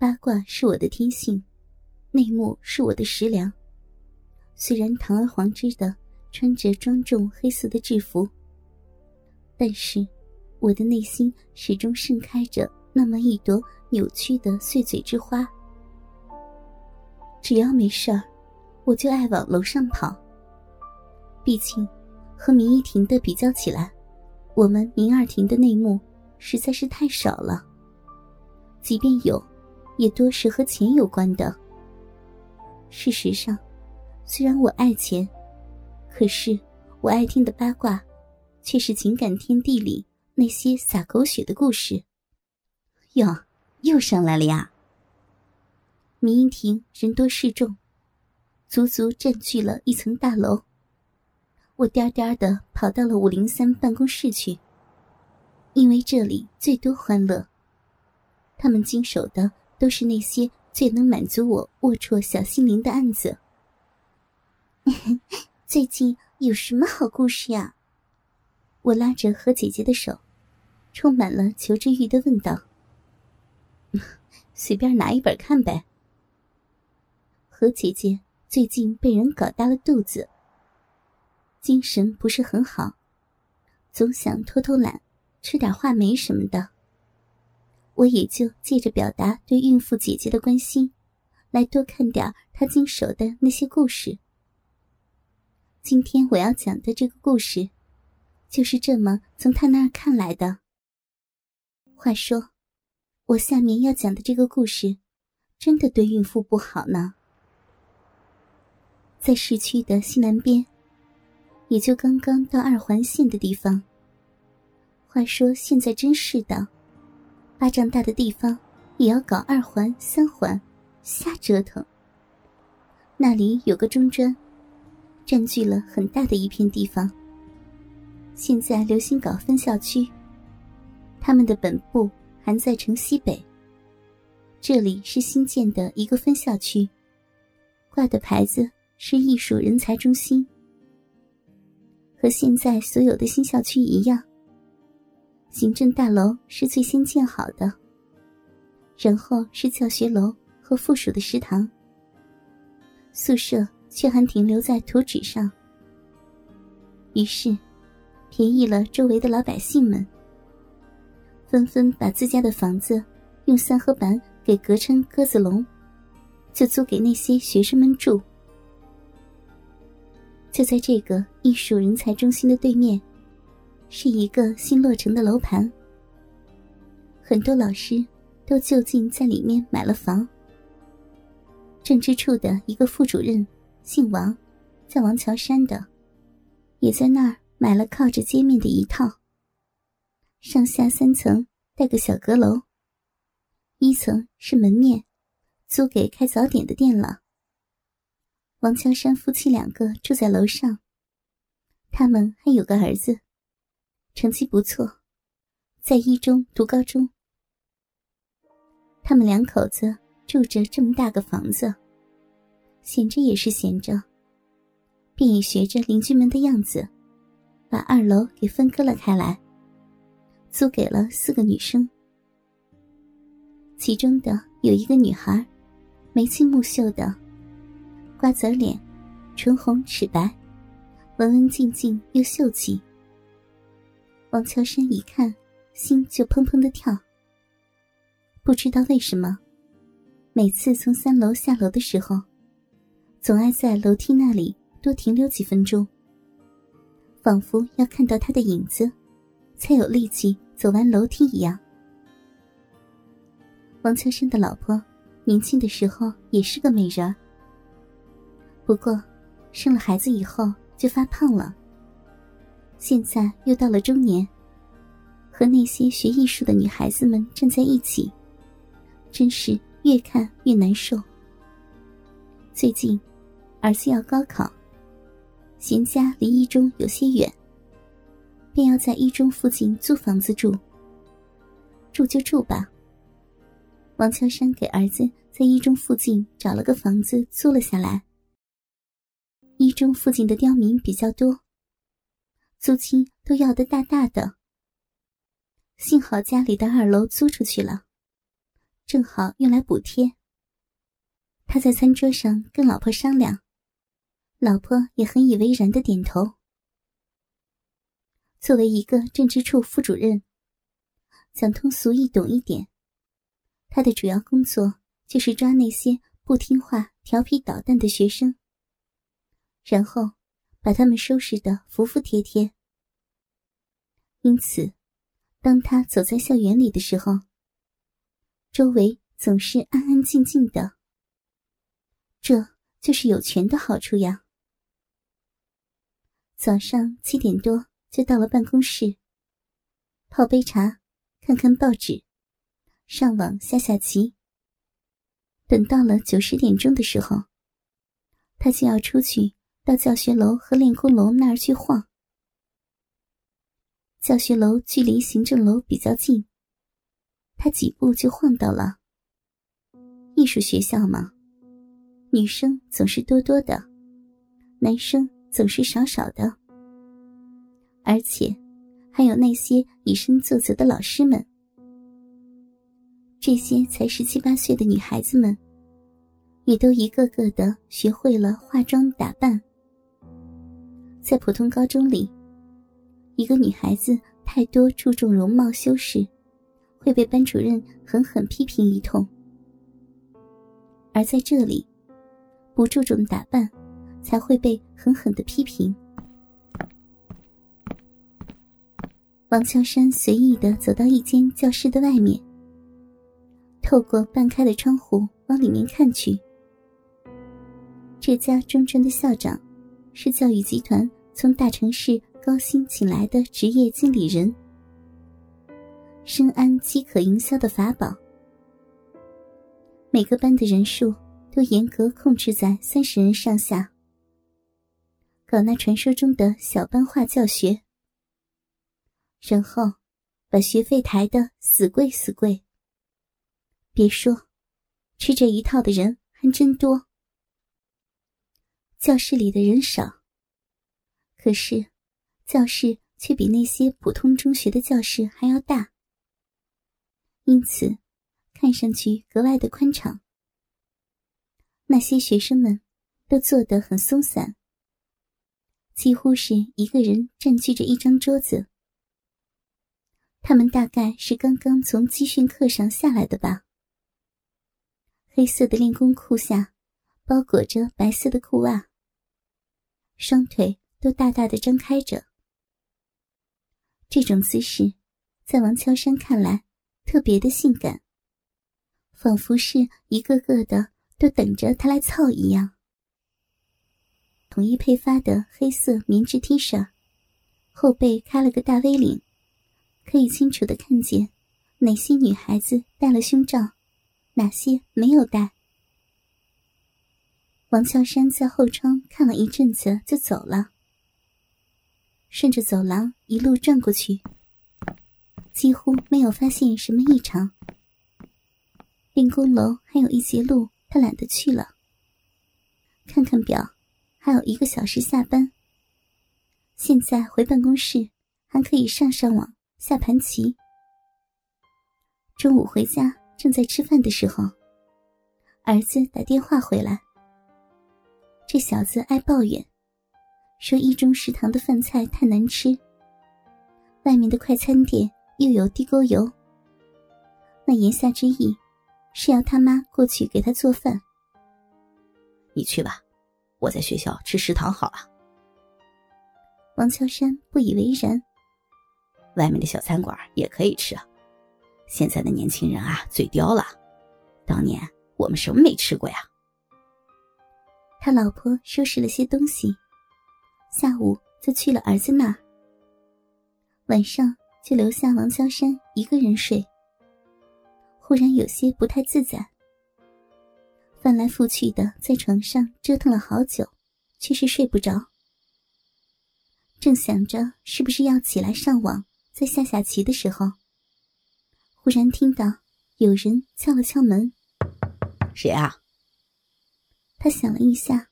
八卦是我的天性，内幕是我的食粮。虽然堂而皇之的穿着庄重黑色的制服，但是我的内心始终盛开着那么一朵扭曲的碎嘴之花。只要没事儿，我就爱往楼上跑。毕竟，和明一庭的比较起来，我们明二庭的内幕实在是太少了。即便有。也多是和钱有关的。事实上，虽然我爱钱，可是我爱听的八卦，却是情感天地里那些洒狗血的故事。哟，又上来了呀！明英亭人多势众，足足占据了一层大楼。我颠颠的跑到了五零三办公室去，因为这里最多欢乐。他们经手的。都是那些最能满足我龌龊小心灵的案子。最近有什么好故事呀？我拉着何姐姐的手，充满了求知欲的问道：“随便拿一本看呗。”何姐姐最近被人搞大了肚子，精神不是很好，总想偷偷懒，吃点话梅什么的。我也就借着表达对孕妇姐姐的关心，来多看点她经手的那些故事。今天我要讲的这个故事，就是这么从她那儿看来的。话说，我下面要讲的这个故事，真的对孕妇不好呢。在市区的西南边，也就刚刚到二环线的地方。话说现在真是的。巴掌大的地方，也要搞二环、三环，瞎折腾。那里有个中专，占据了很大的一片地方。现在流行搞分校区，他们的本部还在城西北。这里是新建的一个分校区，挂的牌子是艺术人才中心。和现在所有的新校区一样。行政大楼是最先建好的，然后是教学楼和附属的食堂。宿舍却还停留在图纸上。于是，便宜了周围的老百姓们，纷纷把自家的房子用三合板给隔成鸽子笼，就租给那些学生们住。就在这个艺术人才中心的对面。是一个新落成的楼盘，很多老师都就近在里面买了房。政治处的一个副主任，姓王，叫王桥山的，也在那儿买了靠着街面的一套。上下三层带个小阁楼，一层是门面，租给开早点的店了。王桥山夫妻两个住在楼上，他们还有个儿子。成绩不错，在一中读高中。他们两口子住着这么大个房子，闲着也是闲着，便也学着邻居们的样子，把二楼给分割了开来，租给了四个女生。其中的有一个女孩，眉清目秀的，瓜子脸，唇红齿白，文文静静又秀气。王乔山一看，心就砰砰的跳。不知道为什么，每次从三楼下楼的时候，总爱在楼梯那里多停留几分钟，仿佛要看到他的影子，才有力气走完楼梯一样。王乔山的老婆，年轻的时候也是个美人，不过生了孩子以后就发胖了。现在又到了中年，和那些学艺术的女孩子们站在一起，真是越看越难受。最近，儿子要高考，贤家离一中有些远，便要在一中附近租房子住。住就住吧。王乔山给儿子在一中附近找了个房子租了下来。一中附近的刁民比较多。租金都要的大大的。幸好家里的二楼租出去了，正好用来补贴。他在餐桌上跟老婆商量，老婆也很以为然的点头。作为一个政治处副主任，讲通俗易懂一点，他的主要工作就是抓那些不听话、调皮捣蛋的学生，然后把他们收拾得服服帖帖。因此，当他走在校园里的时候，周围总是安安静静的。这就是有权的好处呀。早上七点多。就到了办公室，泡杯茶，看看报纸，上网下下棋。等到了九十点钟的时候，他就要出去到教学楼和练功楼那儿去晃。教学楼距离行政楼比较近，他几步就晃到了。艺术学校嘛，女生总是多多的，男生总是少少的。而且，还有那些以身作则的老师们。这些才十七八岁的女孩子们，也都一个个的学会了化妆打扮。在普通高中里，一个女孩子太多注重容貌修饰，会被班主任狠狠批评一通；而在这里，不注重打扮，才会被狠狠的批评。王乔山随意的走到一间教室的外面，透过半开的窗户往里面看去。这家中专的校长，是教育集团从大城市高薪请来的职业经理人，深谙饥渴营销的法宝。每个班的人数都严格控制在三十人上下，搞那传说中的小班化教学。然后，把学费抬得死贵死贵。别说，吃这一套的人还真多。教室里的人少，可是，教室却比那些普通中学的教室还要大，因此，看上去格外的宽敞。那些学生们，都坐得很松散，几乎是一个人占据着一张桌子。他们大概是刚刚从集训课上下来的吧。黑色的练功裤下，包裹着白色的裤袜。双腿都大大的张开着。这种姿势，在王乔山看来特别的性感，仿佛是一个个的都等着他来操一样。统一配发的黑色棉质 T 恤，后背开了个大 V 领。可以清楚的看见，哪些女孩子戴了胸罩，哪些没有戴。王乔山在后窗看了一阵子，就走了。顺着走廊一路转过去，几乎没有发现什么异常。练功楼还有一节路，他懒得去了。看看表，还有一个小时下班。现在回办公室，还可以上上网。下盘棋。中午回家，正在吃饭的时候，儿子打电话回来。这小子爱抱怨，说一中食堂的饭菜太难吃，外面的快餐店又有地沟油。那言下之意，是要他妈过去给他做饭。你去吧，我在学校吃食堂好了。王乔山不以为然。外面的小餐馆也可以吃啊，现在的年轻人啊，嘴刁了。当年我们什么没吃过呀？他老婆收拾了些东西，下午就去了儿子那儿，晚上就留下王萧山一个人睡。忽然有些不太自在，翻来覆去的在床上折腾了好久，却是睡不着。正想着是不是要起来上网。再下下棋的时候，忽然听到有人敲了敲门。谁啊？他想了一下，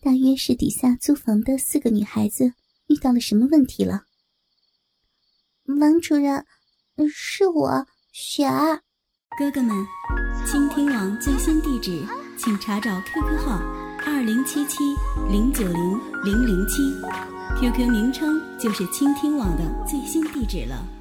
大约是底下租房的四个女孩子遇到了什么问题了。王主任，是我雪儿。哥哥们，倾听网最新地址，请查找 QQ 号二零七七零九零零零七，QQ 名称就是倾听网的最新地址了。